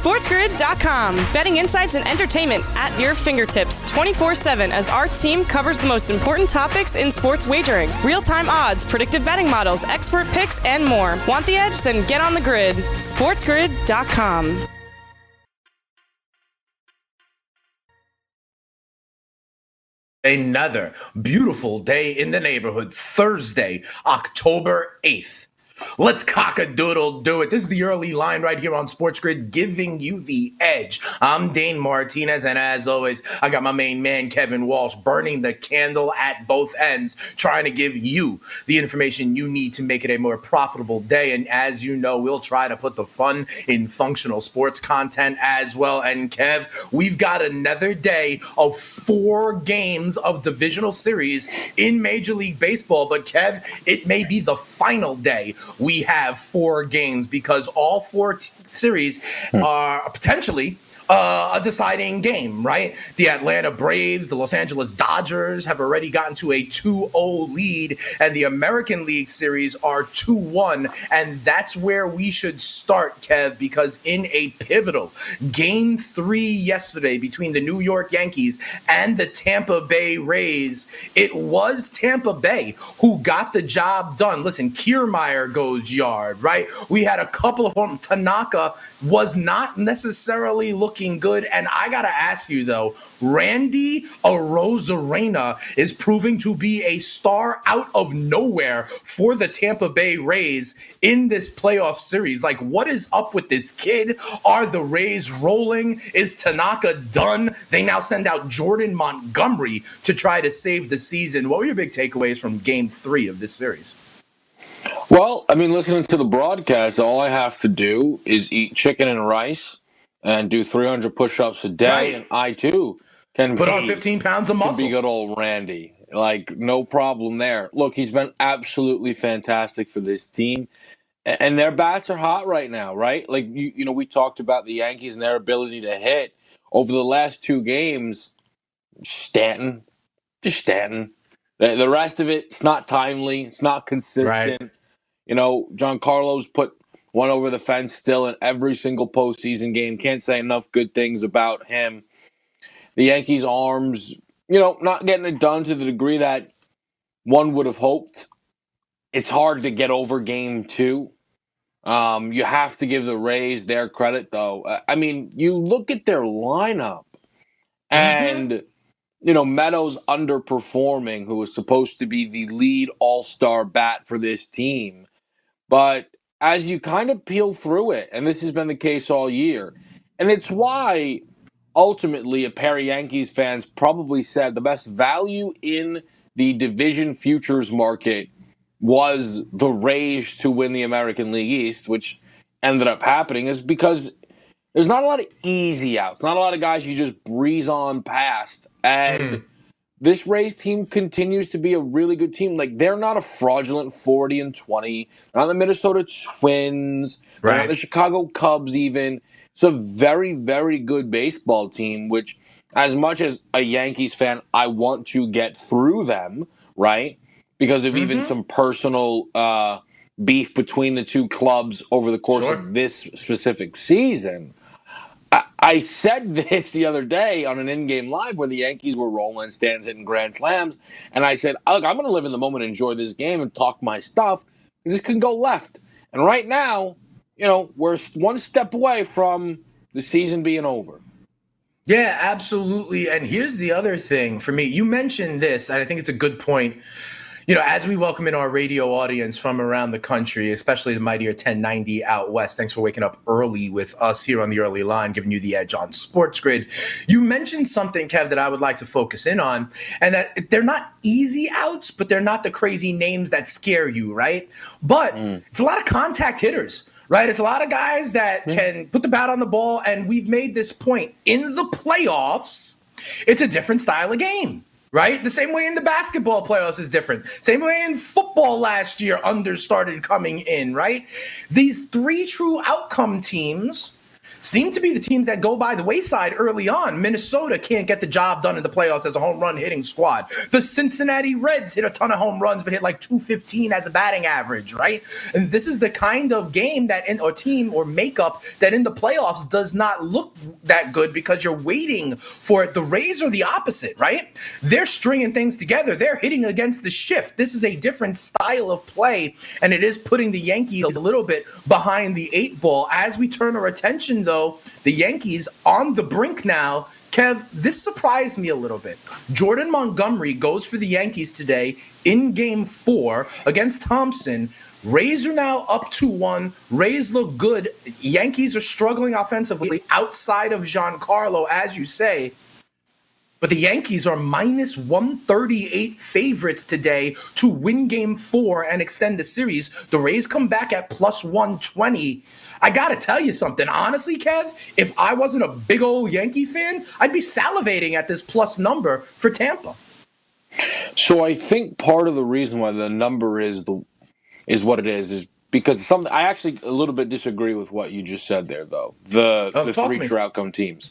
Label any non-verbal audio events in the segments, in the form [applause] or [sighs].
SportsGrid.com. Betting insights and entertainment at your fingertips 24 7 as our team covers the most important topics in sports wagering real time odds, predictive betting models, expert picks, and more. Want the edge? Then get on the grid. SportsGrid.com. Another beautiful day in the neighborhood, Thursday, October 8th. Let's cock a doodle do it. This is the early line right here on Sports Grid, giving you the edge. I'm Dane Martinez, and as always, I got my main man, Kevin Walsh, burning the candle at both ends, trying to give you the information you need to make it a more profitable day. And as you know, we'll try to put the fun in functional sports content as well. And Kev, we've got another day of four games of divisional series in Major League Baseball. But Kev, it may be the final day we have four games because all four t- series hmm. are potentially uh, a deciding game, right? The Atlanta Braves, the Los Angeles Dodgers have already gotten to a 2 0 lead, and the American League Series are 2 1. And that's where we should start, Kev, because in a pivotal game three yesterday between the New York Yankees and the Tampa Bay Rays, it was Tampa Bay who got the job done. Listen, Kiermaier goes yard, right? We had a couple of them. Tanaka was not necessarily looking looking good. And I got to ask you, though, Randy Arozarena is proving to be a star out of nowhere for the Tampa Bay Rays in this playoff series. Like, what is up with this kid? Are the Rays rolling? Is Tanaka done? They now send out Jordan Montgomery to try to save the season. What were your big takeaways from game three of this series? Well, I mean, listening to the broadcast, all I have to do is eat chicken and rice and do 300 push-ups a day, right. and I too can put be, on 15 pounds of muscle. Be good old Randy, like no problem there. Look, he's been absolutely fantastic for this team, and their bats are hot right now, right? Like you, you know, we talked about the Yankees and their ability to hit over the last two games. Stanton, just Stanton. The, the rest of it, it's not timely. It's not consistent. Right. You know, Giancarlo put one over the fence still in every single postseason game. Can't say enough good things about him. The Yankees' arms, you know, not getting it done to the degree that one would have hoped. It's hard to get over game two. Um, you have to give the Rays their credit, though. I mean, you look at their lineup, mm-hmm. and mm-hmm. you know Meadows underperforming, who was supposed to be the lead All Star bat for this team, but as you kind of peel through it, and this has been the case all year, and it's why ultimately a pair of Yankees fans probably said the best value in the division futures market was the Rays to win the American League East, which ended up happening, is because there's not a lot of easy outs, not a lot of guys you just breeze on past. And mm this Rays team continues to be a really good team. Like they're not a fraudulent 40 and 20. They're not the Minnesota Twins. Right. not the Chicago Cubs even. It's a very, very good baseball team, which as much as a Yankees fan, I want to get through them, right? Because of mm-hmm. even some personal uh, beef between the two clubs over the course sure. of this specific season. I, said [laughs] this the other day on an in-game live where the Yankees were rolling, stands hitting grand slams, and I said, "Look, I'm going to live in the moment, enjoy this game, and talk my stuff because this can go left." And right now, you know, we're one step away from the season being over. Yeah, absolutely. And here's the other thing for me. You mentioned this, and I think it's a good point you know, as we welcome in our radio audience from around the country, especially the mightier 1090 out west, thanks for waking up early with us here on the early line, giving you the edge on Sports Grid. You mentioned something, Kev, that I would like to focus in on, and that they're not easy outs, but they're not the crazy names that scare you, right? But mm. it's a lot of contact hitters right? It's a lot of guys that can put the bat on the ball, and we've made this point in the playoffs. It's a different style of game right? The same way in the basketball playoffs is different. Same way in football last year, under started coming in, right? These three true outcome teams seem to be the teams that go by the wayside early on. Minnesota can't get the job done in the playoffs as a home run hitting squad. The Cincinnati Reds hit a ton of home runs, but hit like 215 as a batting average, right? And this is the kind of game that in or team or makeup that in the playoffs does not look that good because you're waiting for it. The Rays are the opposite, right? They're stringing things together. They're hitting against the shift. This is a different style of play, and it is putting the Yankees a little bit behind the eight ball. As we turn our attention, though, the Yankees on the brink now. Kev, this surprised me a little bit. Jordan Montgomery goes for the Yankees today in game four against Thompson. Rays are now up 2 1. Rays look good. Yankees are struggling offensively outside of Giancarlo, as you say. But the Yankees are minus 138 favorites today to win game four and extend the series. The Rays come back at plus 120. I got to tell you something. Honestly, Kev, if I wasn't a big old Yankee fan, I'd be salivating at this plus number for Tampa. So I think part of the reason why the number is the is what it is is because something I actually a little bit disagree with what you just said there though. The Oh, the true outcome teams.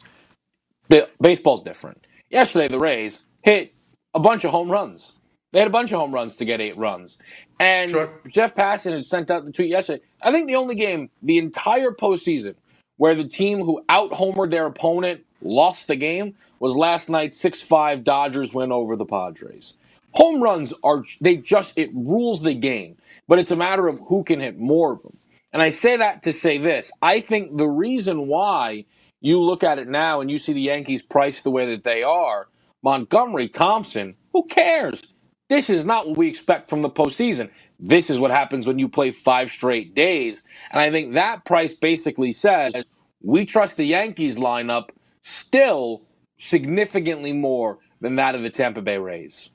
The baseball's different. Yesterday the Rays hit a bunch of home runs. They had a bunch of home runs to get eight runs. And Sure. Jeff Passan had sent out the tweet yesterday. I think the only game the entire postseason where the team who out homered their opponent lost the game was last night's 6 5 Dodgers win over the Padres. Home runs are, they just, it rules the game, but it's a matter of who can hit more of them. And I say that to say this I think the reason why you look at it now and you see the Yankees priced the way that they are, Montgomery, Thompson, who cares? This is not what we expect from the postseason. This is what happens when you play five straight days. And I think that price basically says we trust the Yankees lineup still significantly more than that of the Tampa Bay Rays.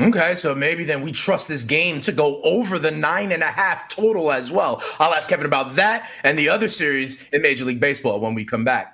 Okay, so maybe then we trust this game to go over the nine and a half total as well. I'll ask Kevin about that and the other series in Major League Baseball when we come back.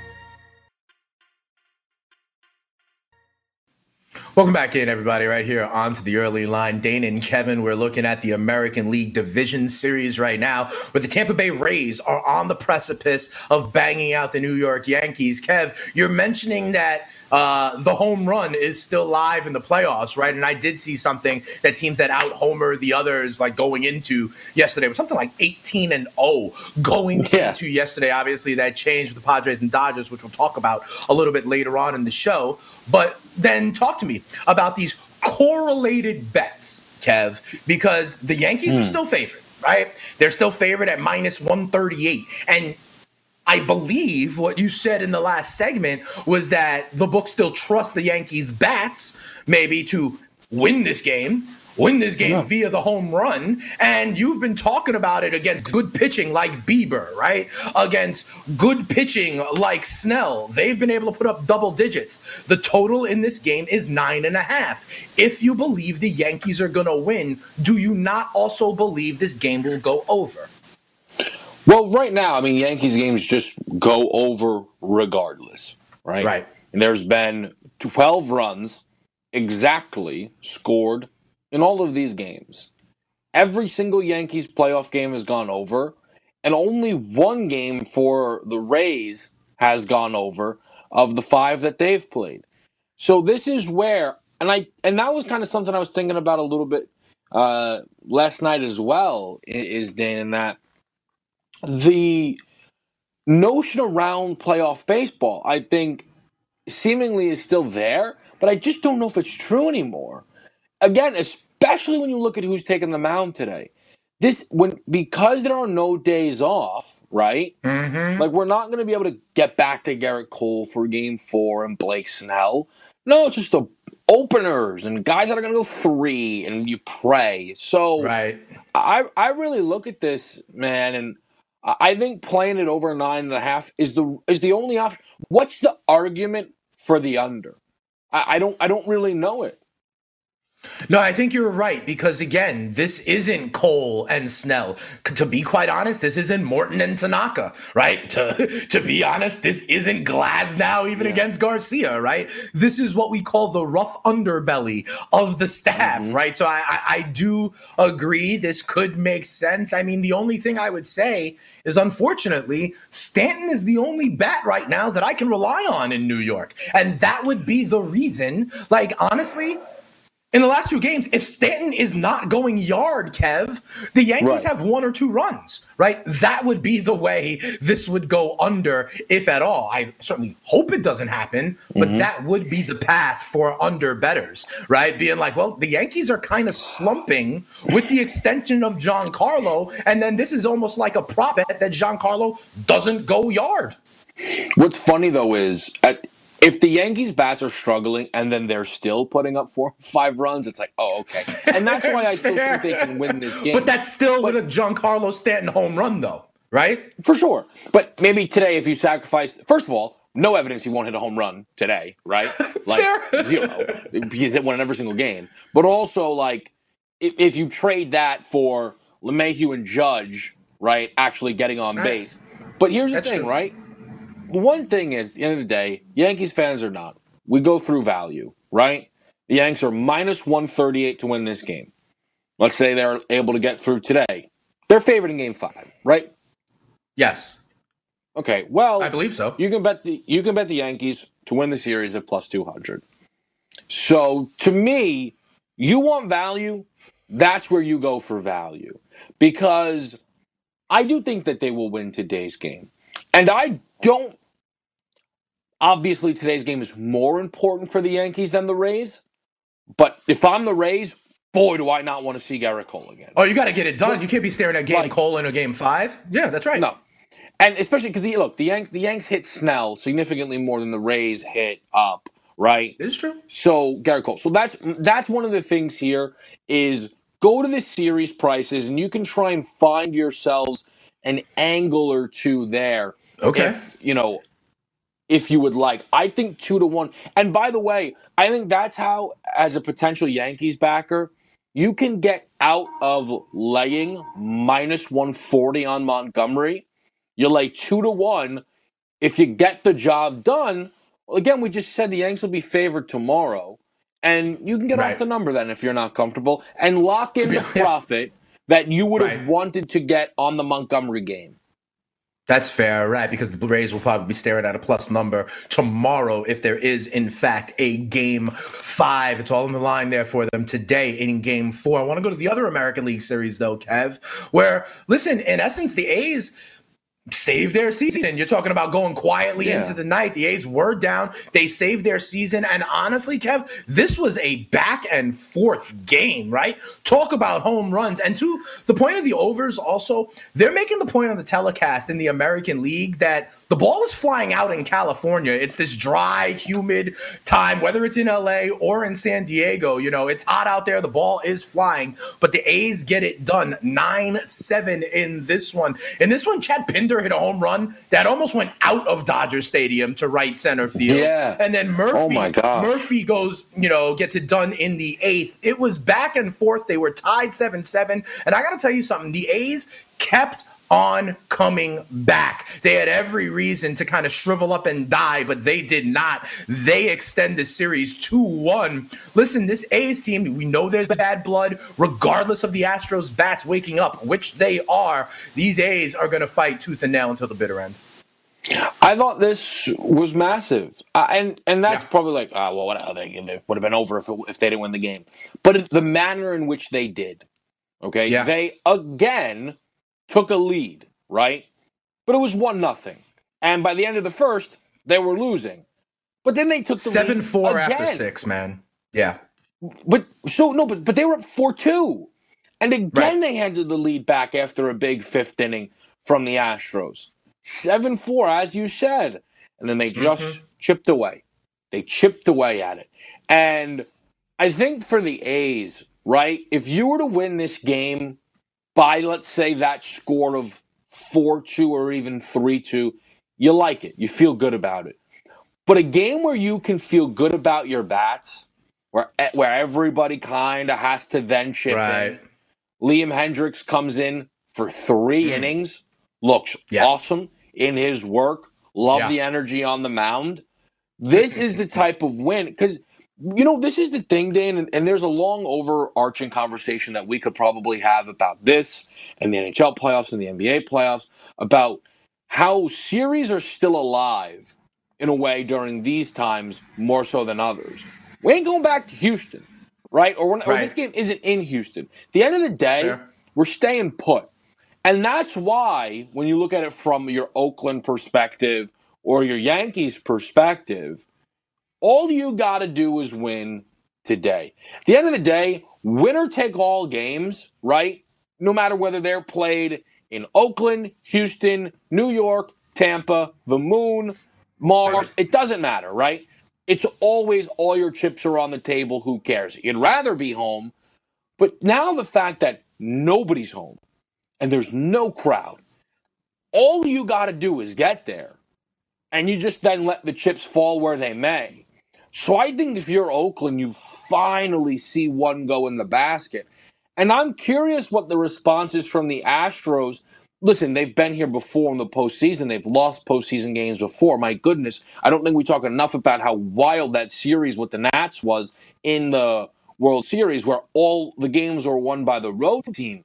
Welcome back in, everybody, right here on to the early line. Dane and Kevin, we're looking at the American League Division Series right now, where the Tampa Bay Rays are on the precipice of banging out the New York Yankees. Kev, you're mentioning that uh, the home run is still live in the playoffs, right? And I did see something that teams that out homer the others, like going into yesterday, was something like 18 and 0 going [laughs] Yeah. into yesterday. Obviously, that changed with the Padres and Dodgers, which we'll talk about a little bit later on in the show. But then talk to me about these correlated bets, Kev, because the Yankees are still favored, right? They're still favored at minus 138. And I believe what you said in the last segment was that the book still trusts the Yankees' bats, maybe to win this game, win this game Yeah. via the home run. And you've been talking about it against good pitching like Bieber, right? Against good pitching like Snell. They've been able to put up double digits. The total in this game is nine and a half. If you believe the Yankees are going to win, do you not also believe this game will go over? Well, right now, I mean, Yankees games just go over regardless, right? Right. And there's been 12 runs exactly scored in all of these games. Every single Yankees playoff game has gone over, and only one game for the Rays has gone over of the five that they've played. So this is where, and I, and that was kind of something I was thinking about a little bit uh, last night as well. Is Dan in that the notion around playoff baseball, I think, seemingly is still there, but I just don't know if it's true anymore. Again, especially when you look at who's taking the mound today. This when because there are no days off, right? Mm-hmm. Like we're not going to be able to get back to Gerrit Cole for Game Four and Blake Snell. No, it's just the openers and guys that are going to go three, and you pray. So Right. I I really look at this man, and I think playing it over nine and a half is the is the only option. What's the argument for the under? I, I don't I don't really know it. No, I think you're right because again, this isn't Cole and Snell. To be quite honest, this isn't Morton and Tanaka, right? [laughs] To to be honest, this isn't Glasnow even yeah. against Garcia, right? This is what we call the rough underbelly of the staff, mm-hmm. right? So I, I I do agree this could make sense. I mean, the only thing I would say is unfortunately Stanton is the only bat right now that I can rely on in New York, and that would be the reason. Like honestly in the last two games, if Stanton is not going yard, Kev, the Yankees right. have one or two runs, right? That would be the way this would go under, if at all. I certainly hope it doesn't happen, but mm-hmm. that would be the path for under betters, right? Being like, well, the Yankees are kind of slumping with the extension of Giancarlo, and then this is almost like a prop bet that Giancarlo doesn't go yard. What's funny though is at if the Yankees bats are struggling and then they're still putting up four five runs, it's like, oh, okay. And that's why I still think they can win this [laughs] game. But that's still but, with a Giancarlo Stanton home run, though, right? For sure. But maybe today, if you sacrifice, first of all, no evidence he won't hit a home run today, right? [laughs] Like [laughs] zero, because it won in every single game. But also, like, if, if you trade that for LeMahieu and Judge, right, actually getting on ah. base. But here's the that's thing, true. right? One thing is, at the end of the day, Yankees fans are not. We go through value, right? The Yanks are minus 138 to win this game. Let's say they're able to get through today. They're favored in game five, right? Yes. Okay. Well, I believe so. You can bet the you can bet the Yankees to win the series at plus 200. So to me, you want value, that's where you go for value. Because I do think that they will win today's game. And I don't Obviously, today's game is more important for the Yankees than the Rays. But if I'm the Rays, boy, do I not want to see Gerrit Cole again. Oh, you got to get it done. You can't be staring at game like, Cole in a game five. Yeah, that's right. No, and especially because look, the Yank, the Yanks hit Snell significantly more than the Rays hit up. Right, it's true. So Gerrit Cole. So that's that's one of the things here is go to the series prices and you can try and find yourselves an angle or two there. Okay. If, you know, if you would like. I think two to one. And by the way, I think that's how, as a potential Yankees backer, you can get out of laying minus 140 on Montgomery. You lay two to one. If you get the job done, again, we just said the Yanks will be favored tomorrow. And you can get right. off the number then if you're not comfortable and lock in the profit that you would have wanted to get on the Montgomery game. That's fair, right? Because the Rays will probably be staring at a plus number tomorrow if there is, in fact, a game five. It's all in the line there for them today in game four. I want to go to the other American League series, though, Kev, where, listen, in essence, the A's save their season. You're talking about going quietly yeah. into the night. The A's were down. They saved their season. And honestly, Kev, this was a back and forth game, right? Talk about home runs. And to the point of the overs, also, they're making the point on the telecast in the American League that the ball is flying out in California. It's this dry, humid time, whether it's in LA or in San Diego. You know, it's hot out there. The ball is flying, but the A's get it done 9 7 in this one. In this one, Chad Pinder hit a home run that almost went out of Dodger Stadium to right center field. Yeah. And then Murphy, oh Murphy goes, you know, gets it done in the eighth. It was back and forth. They were tied 7 7. And I got to tell you something the A's kept on coming back. They had every reason to kind of shrivel up and die, but they did not. They extend the series 2 1. Listen, this A's team, we know there's bad blood, regardless of the Astros bats waking up, which they are. These A's are going to fight tooth and nail until the bitter end. I thought this was massive, uh, and and that's yeah. probably like, uh, well, what they, they would have been over if it, if they didn't win the game. But the manner in which they did, okay, yeah. they again took a lead, right? But it was one nothing. And by the end of the first, they were losing. But then they took the seven four after six, man. Yeah. But so no, but but they were up four two. And again right. they handed the lead back after a big fifth inning from the Astros. Seven four, as you said. And then they just mm-hmm. chipped away. They chipped away at it. And I think for the A's, right, if you were to win this game by, let's say, that score of 4 2 or even 3 2, you like it. You feel good about it. But a game where you can feel good about your bats, where where everybody kind of has to then chip right. in. Liam Hendriks comes in for three mm. innings, looks yeah. awesome in his work. Love yeah. the energy on the mound. This is the type of win because you know this is the thing, Dan, and, and, there's a long overarching conversation that we could probably have about this and the NHL playoffs and the NBA playoffs about how series are still alive in a way during these times more so than others. We ain't going back to Houston, right? Or, right. or this game isn't in Houston. At the end of the day, sure. we're staying put. And that's why, when you look at it from your Oakland perspective or your Yankees perspective, all you got to do is win today. At the end of the day, winner take all games, right? No matter whether they're played in Oakland, Houston, New York, Tampa, the Moon, Mars, it doesn't matter, right? It's always all your chips are on the table. Who cares? You'd rather be home. But now the fact that nobody's home and there's no crowd, all you got to do is get there. And you just then let the chips fall where they may. So I think if you're Oakland, you finally see one go in the basket. And I'm curious what the response is from the Astros listen, they've been here before in the postseason. They've lost postseason games before. My goodness, I don't think we talk enough about how wild that series with the Nats was in the World Series, where all the games were won by the road team.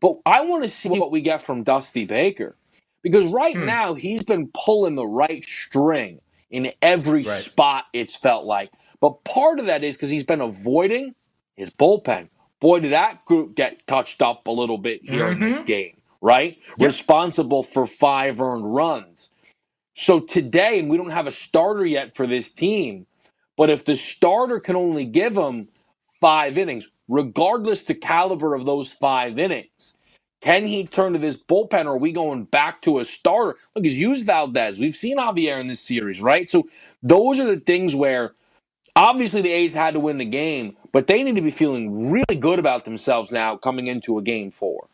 But I want to see what we get from Dusty Baker because right hmm. now he's been pulling the right string in every right. spot. It's felt like, but part of that is because he's been avoiding his bullpen. Boy, did that group get touched up a little bit here mm-hmm. in this mm-hmm. game right? Yep. Responsible for five earned runs. So today, and we don't have a starter yet for this team, but if the starter can only give them five innings, regardless the caliber of those five innings, can he turn to this bullpen or are we going back to a starter? Look, he's used Valdez. We've seen Javier in this series, right? So those are the things where obviously the A's had to win the game, but they need to be feeling really good about themselves now coming into a game four.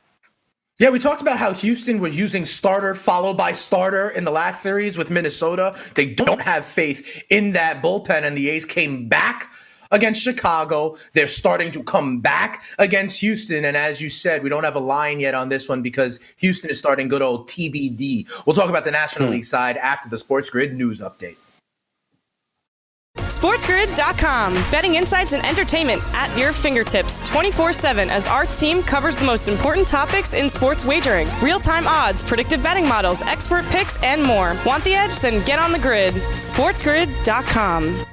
Yeah, we talked about how Houston was using starter followed by starter in the last series with Minnesota. They don't have faith in that bullpen, and the A's came back against Chicago. They're starting to come back against Houston. And as you said, we don't have a line yet on this one because Houston is starting good old TBD. We'll talk about the National hmm. League side after the Sports Grid news update. SportsGrid.com. Betting insights and entertainment at your fingertips 24 7 as our team covers the most important topics in sports wagering real time odds, predictive betting models, expert picks, and more. Want the edge? Then get on the grid. SportsGrid.com.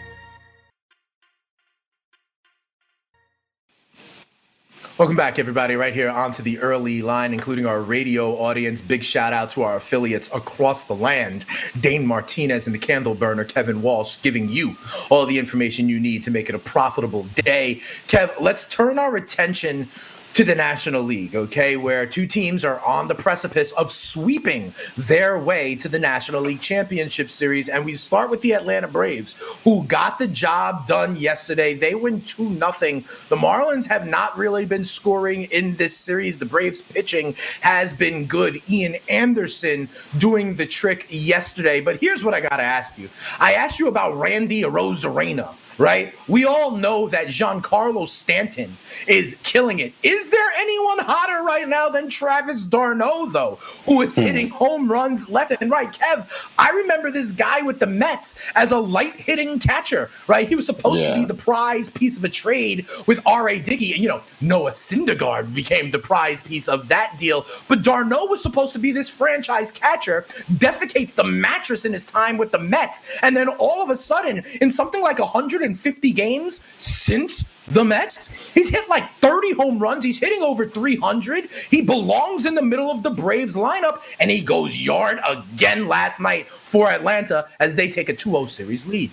Welcome back, everybody, right here onto the early line, including our radio audience. Big shout out to our affiliates across the land Dane Martinez and the candle burner, Kevin Walsh, giving you all the information you need to make it a profitable day. Kev, let's turn our attention to the National League, okay, where two teams are on the precipice of sweeping their way to the National League Championship Series. And we start with the Atlanta Braves, who got the job done yesterday. They win 2 nothing. The Marlins have not really been scoring in this series. The Braves pitching has been good. Ian Anderson doing the trick yesterday. But here's what I got to ask you I asked you about Randy Arozarena right? We all know that Giancarlo Stanton is killing it. Is there anyone hotter right now than Travis d'Arnaud, though, who is hmm. hitting home runs left and right? Kev, I remember this guy with the Mets as a light hitting catcher, right? He was supposed yeah. to be the prize piece of a trade with R.A. Dickey. And, you know, Noah Syndergaard became the prize piece of that deal. But d'Arnaud was supposed to be this franchise catcher, defecates the mattress in his time with the Mets. And then all of a sudden, in something like 100 150 games since the Mets. He's hit like 30 home runs. He's hitting over 300. He belongs in the middle of the Braves lineup, and he goes yard again last night for Atlanta as they take a 2 0 series lead.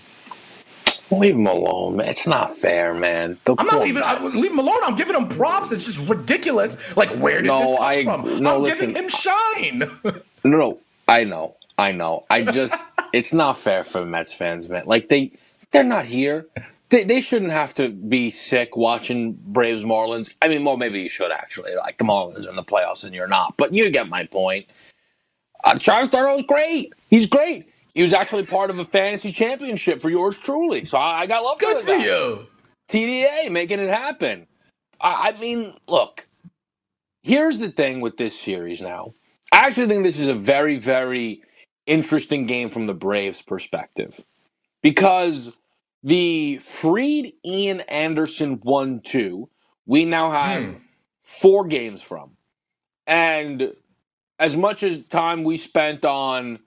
Leave him alone, man. It's not fair, man. The I'm not leaving. I, leave him alone. I'm giving him props. It's just ridiculous. Like, where did no, this come I, from? No, I'm listen, giving him shine. no, no, I know, I know. I just, it's not fair for Mets fans, man. Like they, they're not here. They, they shouldn't have to be sick watching Braves Marlins. I mean, well, maybe you should actually. Like the Marlins are in the playoffs and you're not, but you get my point. Uh, Charles d'Arnaud's great. He's great. He was actually part of a fantasy championship for yours truly. So I, I got love Good for, for you. TDA making it happen. I, I mean, look, here's the thing with this series now. I actually think this is a very, very interesting game from the Braves' perspective because the Fried Ian Anderson 1 2, we now have hmm. four games from. And as much as time we spent on,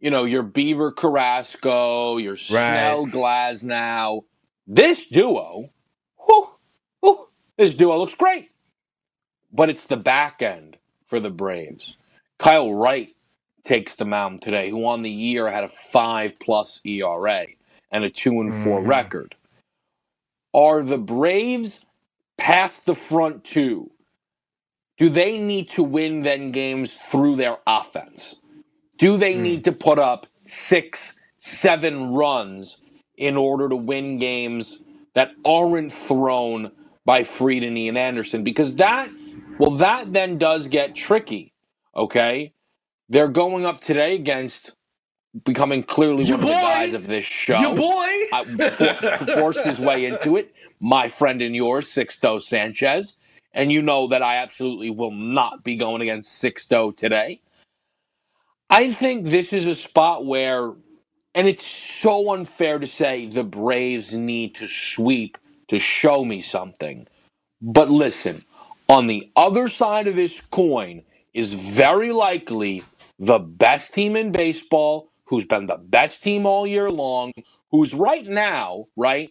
you know, your Bieber Carrasco, your Snell right. Glasnow, this duo, whew, whew, this duo looks great. But it's the back end for the Braves. Kyle Wright takes the mound today, who on the year had a five plus ERA and a two and 4 mm-hmm. record. Are the Braves past the front two? Do they need to win then games through their offense? Do they mm. need to put up six, seven runs in order to win games that aren't thrown by Fried and Ian Anderson? Because that, well, that then does get tricky. Okay. They're going up today against becoming clearly Your one boy. of the guys of this show. Your boy uh, for, forced his way into it. My friend and yours, Sixto Sanchez, and you know that I absolutely will not be going against Sixto today. I think this is a spot where, and it's so unfair to say the Braves need to sweep to show me something. But listen, on the other side of this coin is very likely the best team in baseball who's been the best team all year long, who's right now, right,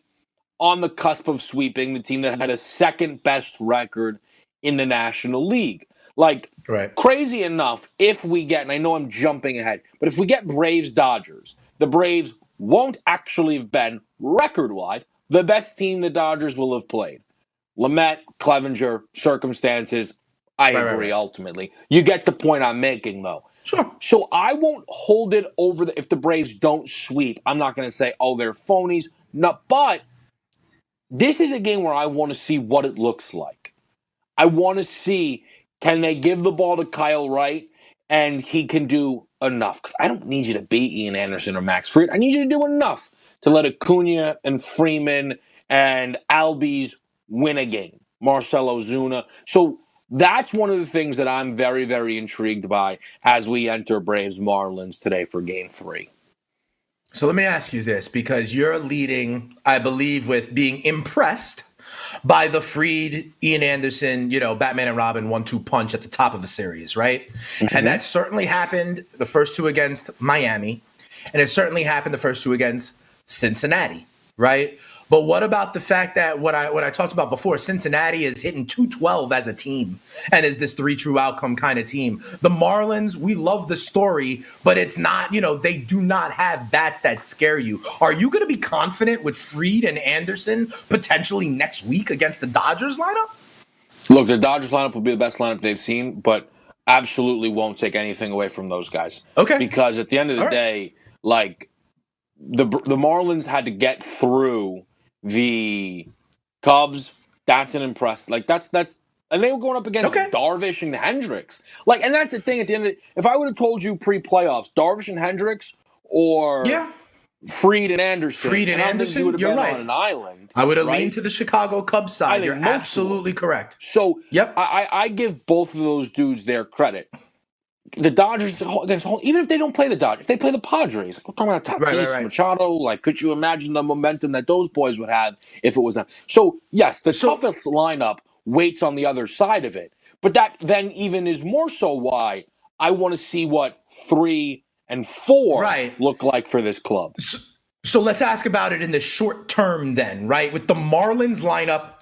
on the cusp of sweeping the team that had a second best record in the National League. Like, right. crazy enough, if we get, and I know I'm jumping ahead, but if we get Braves Dodgers, the Braves won't actually have been, record wise, the best team the Dodgers will have played. Lamet, Clevenger, circumstances, I right, agree right, ultimately. You get the point I'm making, though. Sure. So I won't hold it over the, if the Braves don't sweep. I'm not going to say, oh, they're phonies. No, but this is a game where I want to see what it looks like. I want to see can they give the ball to Kyle Wright and he can do enough. Because I don't need you to beat Ian Anderson or Max Fried. I need you to do enough to let Acuna and Freeman and Albies win a game. Marcell Ozuna. So that's one of the things that I'm very, very intrigued by as we enter Braves Marlins today for game three. So let me ask you this because you're leading, I believe, with being impressed by the Fried Ian Anderson, you know, Batman and Robin one two punch at the top of the series, right? Mm-hmm. And that certainly happened the first two against Miami, and it certainly happened the first two against Cincinnati, right? But what about the fact that what I what I talked about before, Cincinnati is hitting 212 as a team and is this three true outcome kind of team. The Marlins, we love the story, but it's not, you know, they do not have bats that scare you. Are you going to be confident with Fried and Anderson potentially next week against the Dodgers lineup? Look, the Dodgers lineup will be the best lineup they've seen, but absolutely won't take anything away from those guys. Okay. Because at the end of the day, like the the Marlins had to get through the Cubs, that's an impress. Like that's that's and they were going up against okay. Darvish and Hendricks. Like, and that's the thing. At the end of if I would have told you pre-playoffs, Darvish and Hendricks or yeah. Fried and Anderson, Fried and, and Anderson, you you're right. On an island, I would have right? leaned to the Chicago Cubs side. You're absolutely correct. So, yep, I, I give both of those dudes their credit the Dodgers against even if they don't play the Dodgers, if they play the Padres, like we're talking about Tatis, right, right, right. Machado, like could you imagine the momentum that those boys would have if it was them? So yes, the so, toughest lineup waits on the other side of it, but that then even is more so why I want to see what three and four right. look like for this club. So, so let's ask about it in the short term then, right? With the Marlins lineup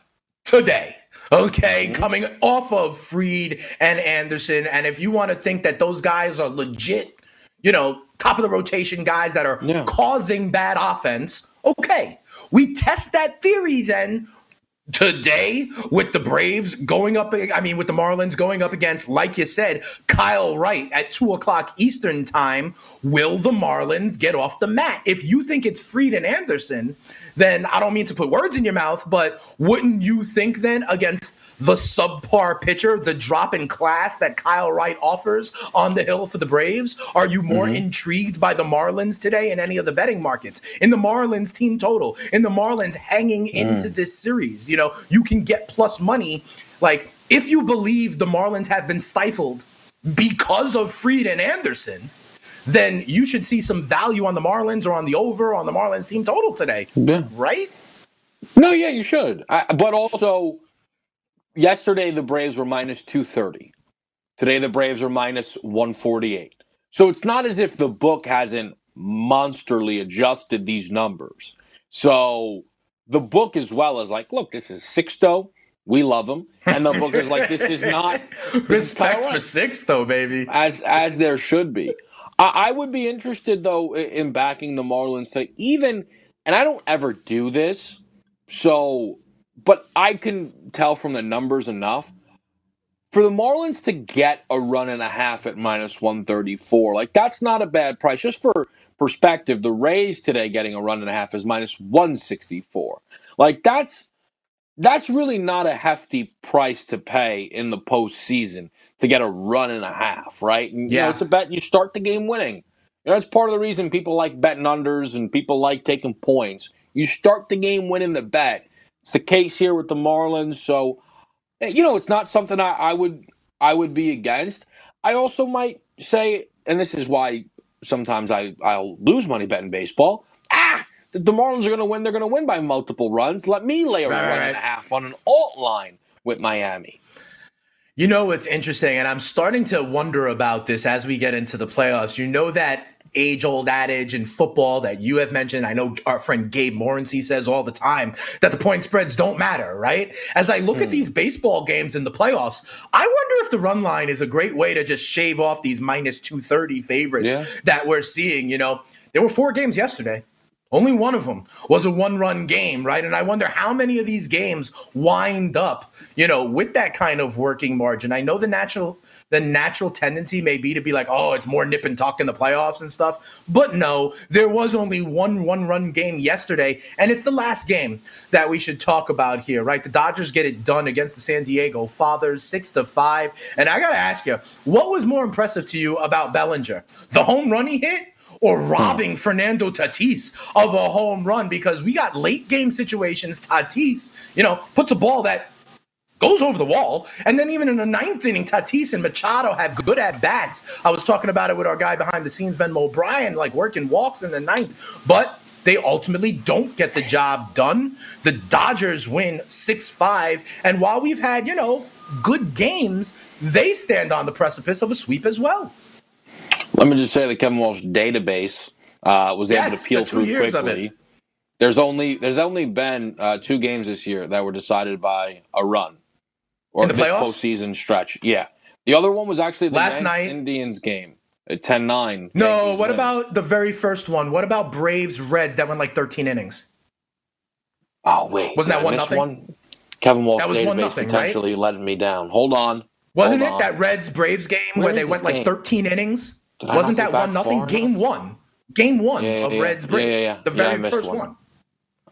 today okay, mm-hmm. coming off of Fried and Anderson. And if you want to think that those guys are legit, you know, top of the rotation guys that are yeah. causing bad offense, okay. We test that theory then today with the Braves going up, I mean, with the Marlins going up against, like you said, Kyle Wright at two o'clock Eastern time. Will the Marlins get off the mat? If you think it's Fried and Anderson, then I don't mean to put words in your mouth, but wouldn't you think then against the subpar pitcher, the drop in class that Kyle Wright offers on the hill for the Braves? Are you more mm-hmm. intrigued by the Marlins today in any of the betting markets? In the Marlins team total, in the Marlins hanging mm. into this series, you know, you can get plus money. Like, if you believe the Marlins have been stifled because of Fried and Anderson, then you should see some value on the Marlins or on the over on the Marlins team total today. Yeah. Right? No, yeah, you should. I, but also, yesterday the Braves were minus 230. Today the Braves are minus 148. So it's not as if the book hasn't monsterly adjusted these numbers. So the book as well is like, look, this is Sixto. We love him, and the book is like, this is not [laughs] this respect is for Sixto, baby, as as there should be. I, I would be interested though in backing the Marlins to even, and I don't ever do this, so, but I can tell from the numbers enough for the Marlins to get a run and a half at minus 134. Like that's not a bad price. Just for perspective, the Rays today getting a run and a half is minus 164. Like that's that's really not a hefty price to pay in the postseason to get a run and a half, right? And, yeah. You know, it's a bet you start the game winning. You know, that's part of the reason people like betting unders and people like taking points. You start the game winning the bet. It's the case here with the Marlins. So, eh, you know, it's not something I, I would I would be against. I also might say, and this is why sometimes I, I'll lose money betting baseball. Ah, the, the Marlins are going to win. They're going to win by multiple runs. Let me lay a right, run right. and a half on an alt line with Miami. You know what's interesting, and I'm starting to wonder about this as we get into the playoffs. You know that age old adage in football that you have mentioned. I know our friend Gabe Morency says all the time that the point spreads don't matter, right? As I look at hmm. these baseball games in the playoffs, I wonder if the run line is a great way to just shave off these minus 230 favorites yeah. that we're seeing. You know, there were four games yesterday. Only one of them was a one run game, right? And I wonder how many of these games wind up, you know, with that kind of working margin. I know the natural the natural tendency may be to be like, oh, it's more nip and tuck in the playoffs and stuff. But no, there was only one one run game yesterday, and it's the last game that we should talk about here, right? The Dodgers get it done against the San Diego Fathers, six to five. And I gotta ask you, what was more impressive to you about Bellinger? The home run he hit or hmm. robbing Fernando Tatis of a home run because we got late game situations. Tatis, you know, puts a ball that goes over the wall. And then even in the ninth inning, Tatis and Machado have good at bats. I was talking about it with our guy behind the scenes, Venmo O'Brien, like working walks in the ninth. But they ultimately don't get the job done. The Dodgers win 6 5. And while we've had, you know, good games, they stand on the precipice of a sweep as well. Let me just say the Kevin Walsh database uh, was yes, able to peel through quickly. There's only there's only been uh, two games this year that were decided by a run or In the this playoffs? postseason stretch. Yeah, the other one was actually the last night Indians game uh, at 10-9. No, Yankees what win. about the very first one? What about Braves Reds that went like 13 innings? Oh wait, wasn't that one nothing? One? Kevin Walsh that was one nothing, potentially right? letting me down. Hold on. Wasn't hold it on. that Reds Braves game when where they went like 13 innings? Wasn't that one nothing? Game one. Game one yeah, yeah, of yeah. Reds Braves. The very first one. one.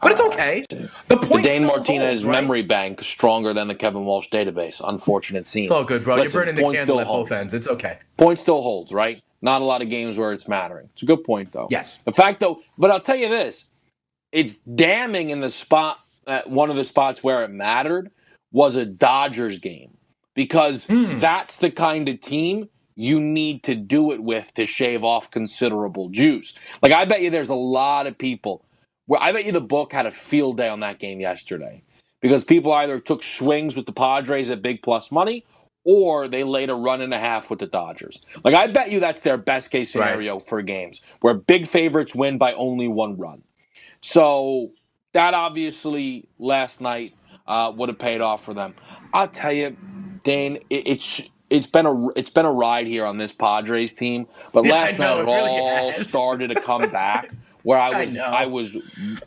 But it's okay. The point. The Dane Martinez holds, right? memory bank stronger than the Kevin Walsh database. Unfortunate scene. It's all good, bro. Listen, You're burning the candle at holds. both ends. It's okay. Point still holds, right? Not a lot of games where it's mattering. It's a good point, though. Yes. The fact, though, but I'll tell you this: it's damning in the spot. At one of the spots where it mattered was a Dodgers game because mm. that's the kind of team you need to do it with to shave off considerable juice. Like I bet you there's a lot of people where I bet you the book had a field day on that game yesterday because people either took swings with the Padres at big plus money or they laid a run and a half with the Dodgers. Like I bet you that's their best case scenario right. for games where big favorites win by only one run. So that obviously last night uh, would have paid off for them. I'll tell you, Dane, it, it's it's been a it's been a ride here on this Padres team. But [laughs] last know, night it, really all has. started to come back [laughs] where I was I, I was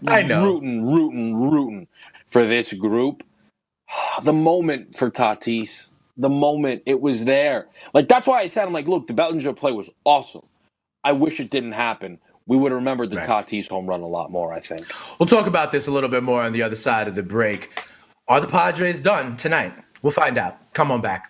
I know. rooting, rooting, rooting for this group. [sighs] The moment for Tatis, the moment it was there. Like that's why I said I'm like, look, the Bellinger play was awesome. I wish it didn't happen. We would have remembered the right. Tatis home run a lot more, I think. We'll talk about this a little bit more on the other side of the break. Are the Padres done tonight? We'll find out. Come on back.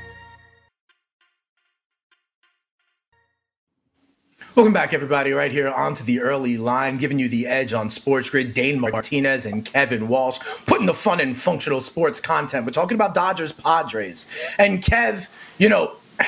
Welcome back, everybody, right here onto the early line, giving you the edge on Sports Grid. Dane Martinez and Kevin Walsh putting the fun in functional sports content. We're talking about Dodgers Padres. And Kev, you know, [sighs]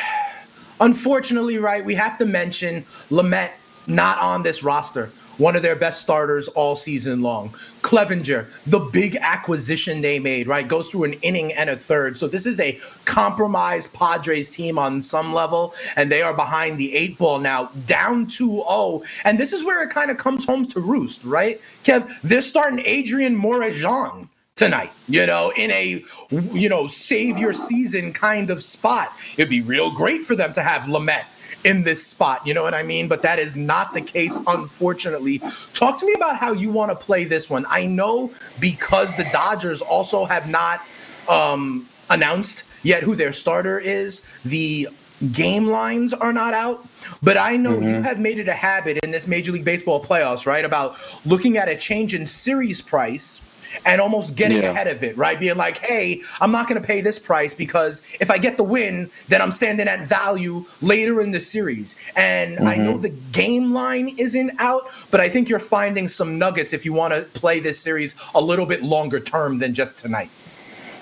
unfortunately, right, we have to mention Lamet not on this roster one of their best starters all season long. Clevinger, the big acquisition they made, right, goes through an inning and a third. So this is a compromised Padres team on some level, and they are behind the eight ball now, down 2-0. And this is where it kind of comes home to roost, right? Kev, they're starting Adrian Morejon tonight, you know, in a, you know, save your season kind of spot. It'd be real great for them to have Lamet in this spot. You know what I mean? But that is not the case, unfortunately. Talk to me about how you want to play this one. I know because the Dodgers also have not um, announced yet who their starter is. The game lines are not out. But I know mm-hmm. you have made it a habit in this Major League Baseball playoffs, right? About looking at a change in series price and almost getting yeah. ahead of it, right? Being like, hey, I'm not going to pay this price because if I get the win, then I'm standing at value later in the series. And mm-hmm. I know mm-hmm. the game line isn't out, but I think you're finding some nuggets if you want to play this series a little bit longer term than just tonight.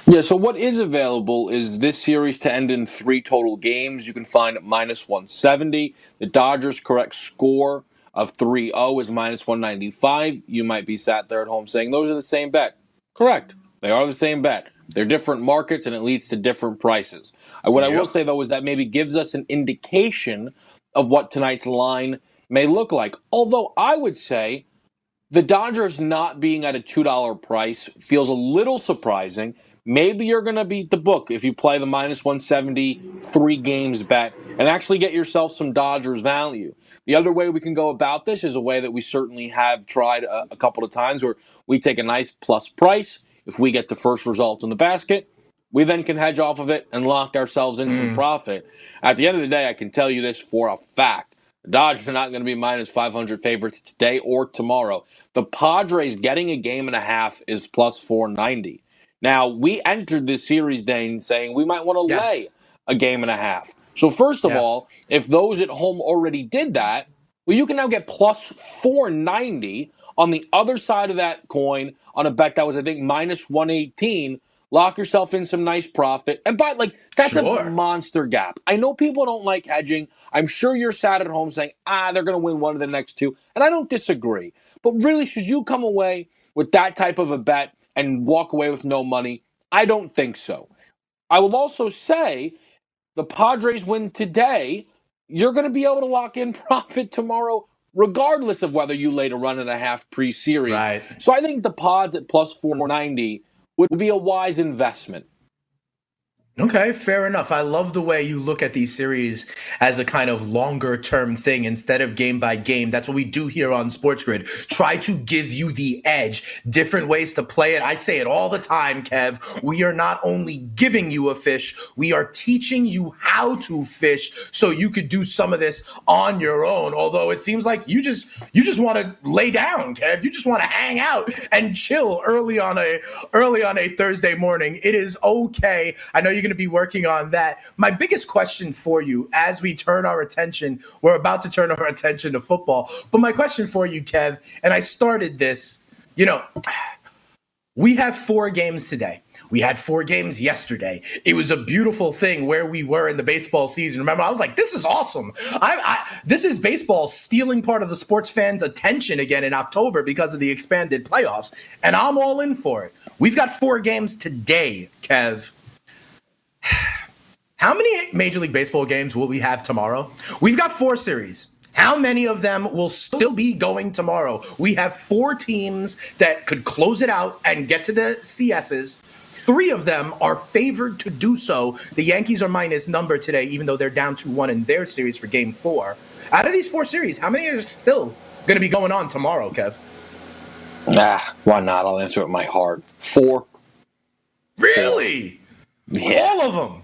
Yeah, so what is available is this series to end in three total games. You can find at minus 170. The Dodgers' correct score of 3-0 is minus 195. You might be sat there at home saying those are the same bet. Correct. They are the same bet. They're different markets and it leads to different prices. Uh, what yep. I will say though is that maybe gives us an indication of what tonight's line may look like. Although I would say the Dodgers not being at a $2 price feels a little surprising. Maybe you're going to beat the book if you play the minus 170 three games bet and actually get yourself some Dodgers value. The other way we can go about this is a way that we certainly have tried a, a couple of times where we take a nice plus price. If we get the first result in the basket, we then can hedge off of it and lock ourselves in mm. some profit. At the end of the day, I can tell you this for a fact. The Dodgers are not going to be minus 500 favorites today or tomorrow. The Padres getting a game and a half is plus 490. Now, we entered this series, Dane, saying we might want to yes. lay a game and a half. So first of yeah. all, if those at home already did that, well, you can now get plus 490 on the other side of that coin on a bet that was, I think, minus 118. Lock yourself in some nice profit. And by like, that's sure. a monster gap. I know people don't like hedging. I'm sure you're sat at home saying, ah, they're going to win one of the next two. And I don't disagree. But really, should you come away with that type of a bet and walk away with no money? I don't think so. I will also say the Padres win today, you're going to be able to lock in [laughs] profit tomorrow, regardless of whether you laid a run and a half pre series. Right. So I think the pods at plus 490 would be a wise investment. Okay, fair enough. I love the way you look at these series as a kind of longer term thing instead of game by game. That's what we do here on Sports Grid. Try to give you the edge, different ways to play it. I say it all the time, Kev. We are not only giving you a fish, we are teaching you how to fish so you could do some of this on your own. Although it seems like you just you just want to lay down, Kev. You just want to hang out and chill early on a early on a Thursday morning. It is okay. I know you're going to be working on that. My biggest question for you as we turn our attention, we're about to turn our attention to football. But my question for you, Kev, and I started this, you know, we have four games today. We had four games yesterday. It was a beautiful thing where we were in the baseball season. Remember, I was like, "This is awesome! I, I, this is baseball stealing part of the sports fans' attention again in October because of the expanded playoffs, and I'm all in for it." We've got four games today, Kev. How many Major League Baseball games will we have tomorrow? We've got four series. How many of them will still be going tomorrow? We have four teams that could close it out and get to the CSs. Three of them are favored to do so. The Yankees are minus number today, even though they're down to one in their series for game four. Out of these four series, how many are still going to be going on tomorrow, Kev? Nah, why not? I'll answer with my heart. Four. Really? Yeah. All of them.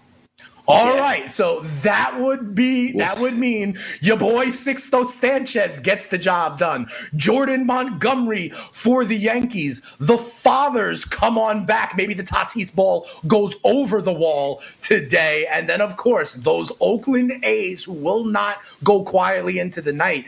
All Yeah. right, so that would be that would mean your boy Sixto Sanchez gets the job done. Jordan Montgomery for the Yankees. The fathers come on back. Maybe the Tatis ball goes over the wall today, and then of course those Oakland A's who will not go quietly into the night.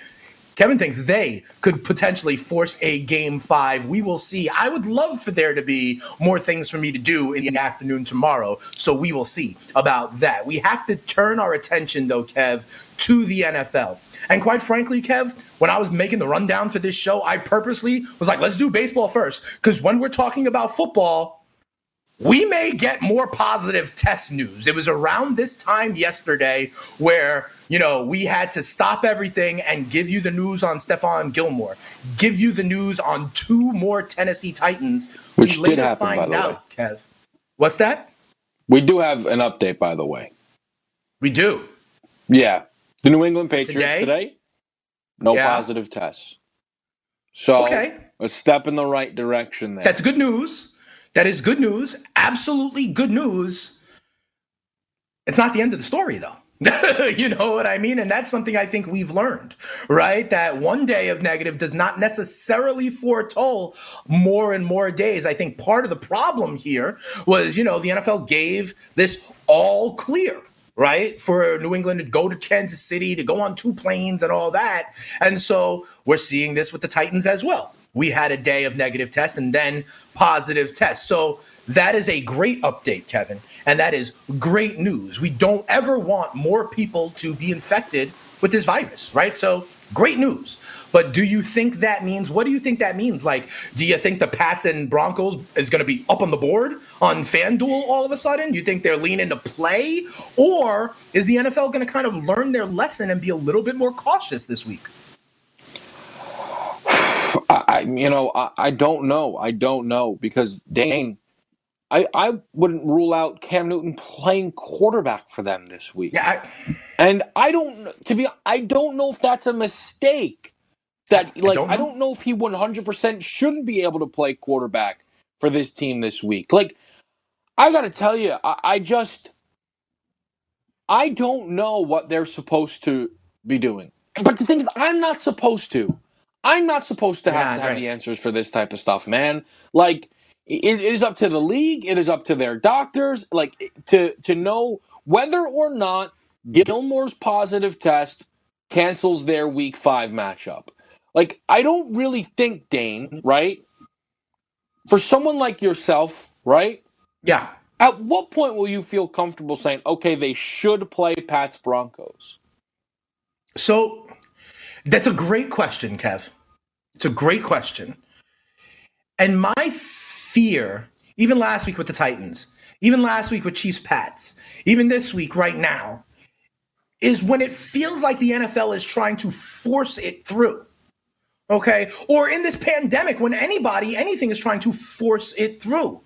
Kevin thinks they could potentially force a game five. We will see. I would love for there to be more things for me to do in the afternoon tomorrow. So we will see about that. We have to turn our attention, though, Kev, to the NFL. And quite frankly, Kev, when I was making the rundown for this show, I purposely was like, let's do baseball first. Because when we're talking about football, we may get more positive test news. It was around this time yesterday where, you know, we had to stop everything and give you the news on Stephon Gilmore, give you the news on two more Tennessee Titans. Which we did happen, by find the out, Kev. What's that? We do have an update, by the way. We do. Yeah. The New England Patriots Today? today, no Yeah. positive tests. So Okay. a step in the right direction there. That's good news. That is good news. Absolutely good news. It's not the end of the story, though. [laughs] you know what I mean? And that's something I think we've learned, right? That one day of negative does not necessarily foretell more and more days. I think part of the problem here was, you know, the NFL gave this all clear right? For New England to go to Kansas City, to go on two planes and all that. And so we're seeing this with the Titans as well. We had a day of negative tests and then positive tests. So that is a great update, Kevin. And that is great news. We don't ever want more people to be infected with this virus, right? So great news. But do you think that means what do you think that means? Like, do you think the Pats and Broncos is going to be up on the board on FanDuel all of a sudden? You think they're leaning to play? Or is the NFL going to kind of learn their lesson and be a little bit more cautious this week? I, I you know, I, I don't know. I don't know because Dane, I I wouldn't rule out Cam Newton playing quarterback for them this week. Yeah, I, And I don't to be I don't know if that's a mistake. That like don't I don't know if he 100% shouldn't be able to play quarterback for this team this week. Like I got to tell you, I, I just I don't know what they're supposed to be doing. But the thing is I'm not supposed to. I'm not supposed to have to have right. the answers for this type of stuff, man. Like it it is up to the league, it is up to their doctors like to to know whether or not Gilmore's positive test cancels their week 5 matchup. Like I don't really think Dane, right? For someone like yourself, right? yeah. At what point will you feel comfortable saying, "Okay, they should play Pats Broncos"? So that's a great question, Kev. It's a great question. And my fear, even last week with the Titans, even last week with Chiefs Pats, even this week right now, is when it feels like the NFL is trying to force it through. Okay? Or in this pandemic, when anybody, anything is trying to force it through.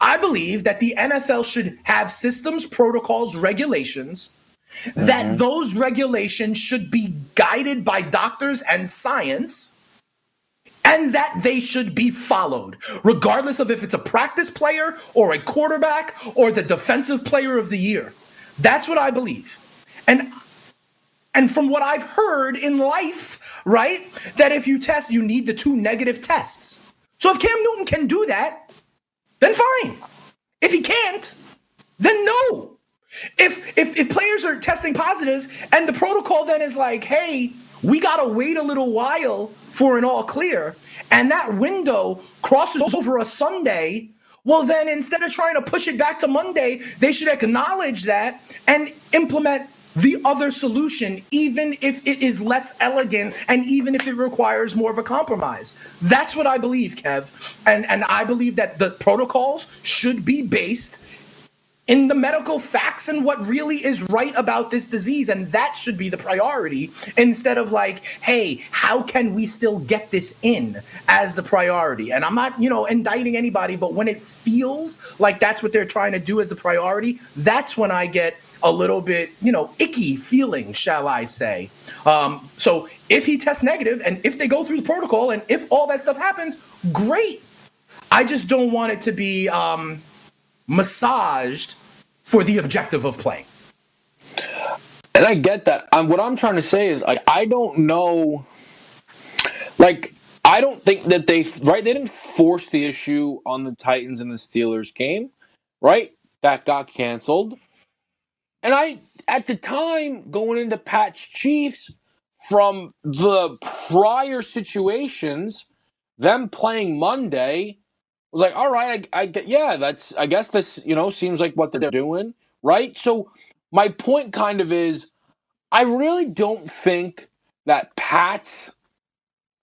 I believe that the NFL should have systems, protocols, regulations that mm-hmm. those regulations should be guided by doctors and science and that they should be followed regardless of if it's a practice player or a quarterback or the defensive player of the year. That's what i believe. And and from what i've heard in life right that if you test you need the two negative tests. So if cam newton can do that then fine. If he can't then no if if if players are testing positive and the protocol then is like, hey, we gotta wait a little while for an all clear, and that window crosses over a Sunday, well then instead of trying to push it back to Monday, they should acknowledge that and implement the other solution, even if it is less elegant and even if it requires more of a compromise. That's what I believe, Kev. And and I believe that the protocols should be based in the medical facts and what really is right about this disease. And that should be the priority instead of like, hey, how can we still get this in as the priority? And I'm not, you know, indicting anybody, but when it feels like that's what they're trying to do as the priority, that's when I get a little bit, you know, icky feeling, shall I say. Um, so if he tests negative and if they go through the protocol and if all that stuff happens, great. I just don't want it to be, um, massaged for the objective of playing. And I get that. What I'm trying to say is, like, I don't know. Like, I don't think that they right. They didn't force the issue on the Titans and the Steelers game, right? That got canceled. And I, at the time, going into Pat's Chiefs from the prior situations, them playing Monday was like, all right, I, I yeah, that's I guess this you know seems like what they're doing, right? So my point kind of is, I really don't think that Pat's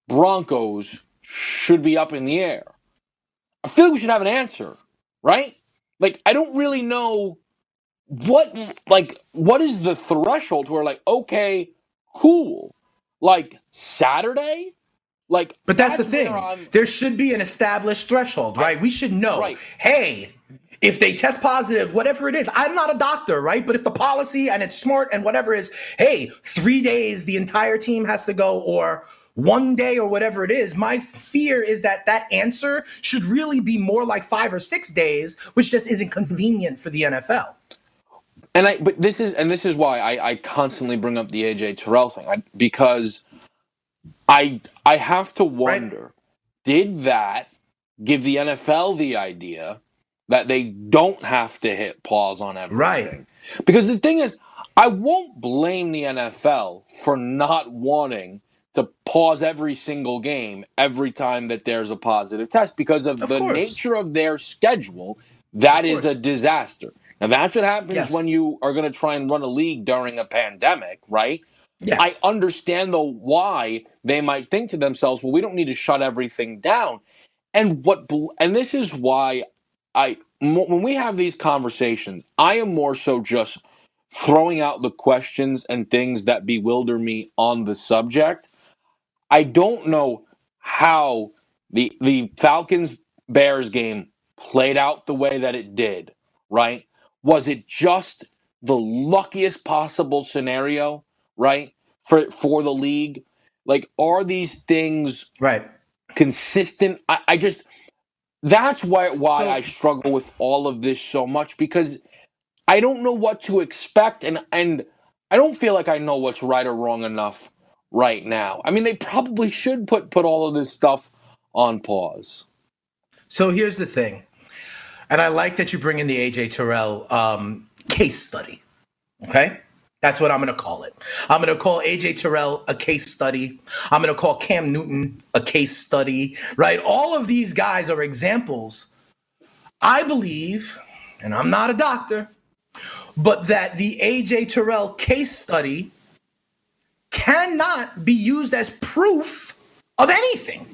Broncos should be up in the air. I feel like we should have an answer, right? Like I don't really know what like what is the threshold where like okay, cool. Like Saturday? Like But that's, the thing. There should be an established threshold, right? We should know. Right. Hey, if they test positive, whatever it is, I'm not a doctor, right? But if the policy and it's smart and whatever is, hey, three days the entire team has to go, or one day or whatever it is. My fear is that that answer should really be more like five or six days, which just isn't convenient for the NFL. And I, but this is, and this is why I, I constantly bring up the AJ Terrell thing I, because I, I have to wonder, right. did that give the NFL the idea that they don't have to hit pause on everything? Right. Because the thing is, I won't blame the NFL for not wanting to pause every single game every time that there's a positive test because of, of the course. nature of their schedule. That is a disaster. Now that's what happens yes. when you are going to try and run a league during a pandemic, right? Yes. I understand though why they might think to themselves, "Well, we don't need to shut everything down." And what and this is why I when we have these conversations, I am more so just throwing out the questions and things that bewilder me on the subject I don't know how the the Falcons Bears game played out the way that it did, right? Was it just the luckiest possible scenario, right? For for the league? Like are these things right consistent? I, I just that's why why so, I struggle with all of this so much because I don't know what to expect and and I don't feel like I know what's right or wrong enough right now. I mean, they probably should put put all of this stuff on pause. So here's the thing, and I like that you bring in the AJ Terrell um, case study. Okay. That's what I'm going to call it. I'm going to call AJ Terrell a case study. I'm going to call Cam Newton a case study, right? All of these guys are examples. I believe, and I'm not a doctor, but that the AJ Terrell case study cannot be used as proof of anything.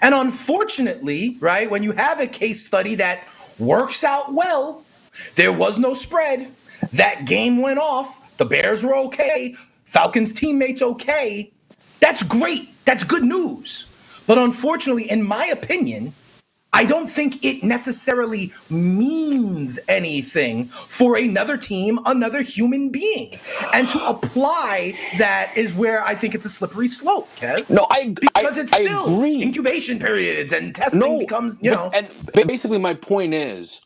And unfortunately, right, when you have a case study that works out well, there was no spread, that game went off, the Bears were okay, Falcons teammates okay, that's great. That's good news. But unfortunately, in my opinion, I don't think it necessarily means anything for another team, another human being. And to apply that is where I think it's a slippery slope, Kev. No, I because I, it's still incubation periods and testing no, becomes, you know. And basically my point is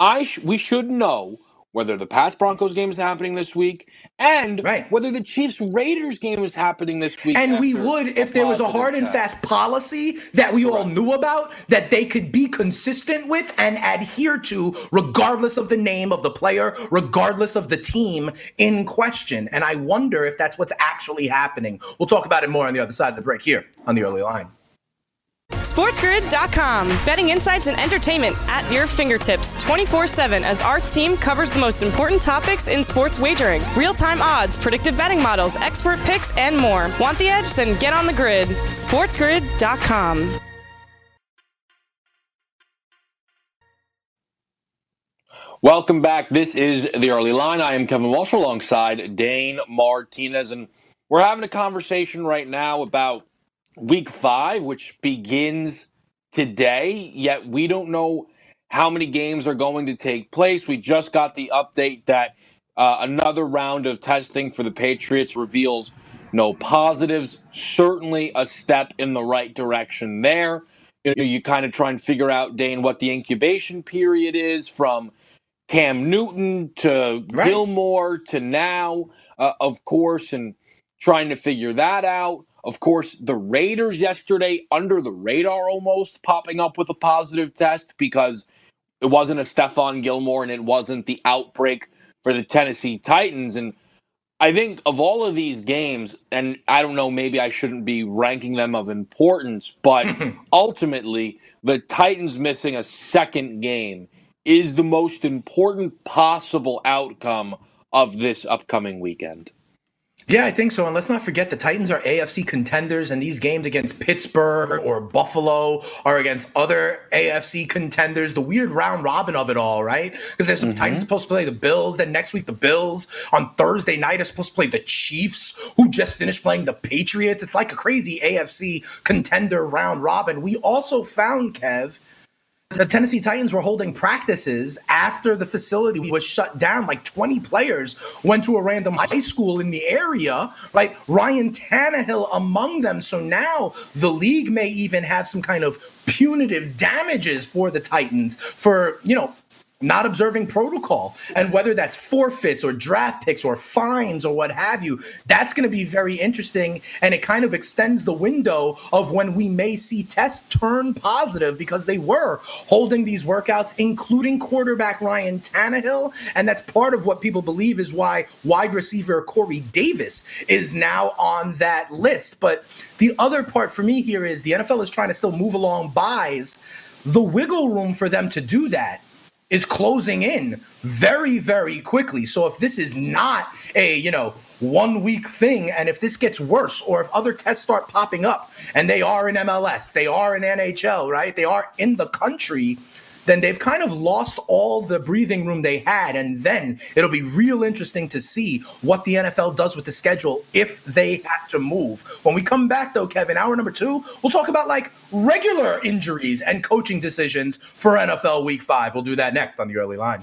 I sh- we should know whether the Pats Broncos game is happening this week and right. whether the Chiefs Raiders game is happening this week. And we would if there was a hard and fast policy that we all knew about that they could be consistent with and adhere to, regardless of the name of the player, regardless of the team in question. And I wonder if that's what's actually happening. We'll talk about it more on the other side of the break here on the early line. SportsGrid.com. Betting insights and entertainment at your fingertips 24 7 as our team covers the most important topics in sports wagering real time odds, predictive betting models, expert picks, and more. Want the edge? Then get on the grid. SportsGrid.com. Welcome back. This is the early line. I am Kevin Walsh alongside Dane Martinez, and we're having a conversation right now about week five, which begins today, yet we don't know how many games are going to take place. We just got the update that uh, another round of testing for the Patriots reveals no positives. Certainly a step in the right direction there. you know, you kind of try and figure out, Dane, what the incubation period is from Cam Newton to right. Gilmore to now, uh, of course, and trying to figure that out. Of course, the Raiders yesterday, under the radar almost, popping up with a positive test because it wasn't a Stephon Gilmore and it wasn't the outbreak for the Tennessee Titans. And I think of all of these games, and I don't know, maybe I shouldn't be ranking them of importance, but [laughs] ultimately, the Titans missing a second game is the most important possible outcome of this upcoming weekend. Yeah, I think so. And let's not forget the Titans are AFC contenders, and these games against Pittsburgh or Buffalo are against other AFC contenders. The weird round robin of it all, right? Because there's some mm-hmm. Titans supposed to play the Bills. Then next week, the Bills on Thursday night are supposed to play the Chiefs, who just finished playing the Patriots. It's like a crazy AFC contender round robin. We also found, Kev, the Tennessee Titans were holding practices after the facility was shut down. Like 20 players went to a random high school in the area, right? Ryan Tannehill among them. So now the league may even have some kind of punitive damages for the Titans for, you know, not observing protocol. And whether that's forfeits or draft picks or fines or what have you, that's going to be very interesting. And it kind of extends the window of when we may see tests turn positive because they were holding these workouts, including quarterback Ryan Tannehill. And that's part of what people believe is why wide receiver Corey Davis is now on that list. But the other part for me here is the NFL is trying to still move along byes. The wiggle room for them to do that is closing in very, very quickly. So if this is not a, you know, one week thing, and if this gets worse, or if other tests start popping up, and they are in MLS, they are in NHL, right? They are in the country then they've kind of lost all the breathing room they had. And then it'll be real interesting to see what the NFL does with the schedule if they have to move. When we come back, though, Kevin, hour number two, we'll talk about like regular injuries and coaching decisions for NFL week five. We'll do that next on the early line.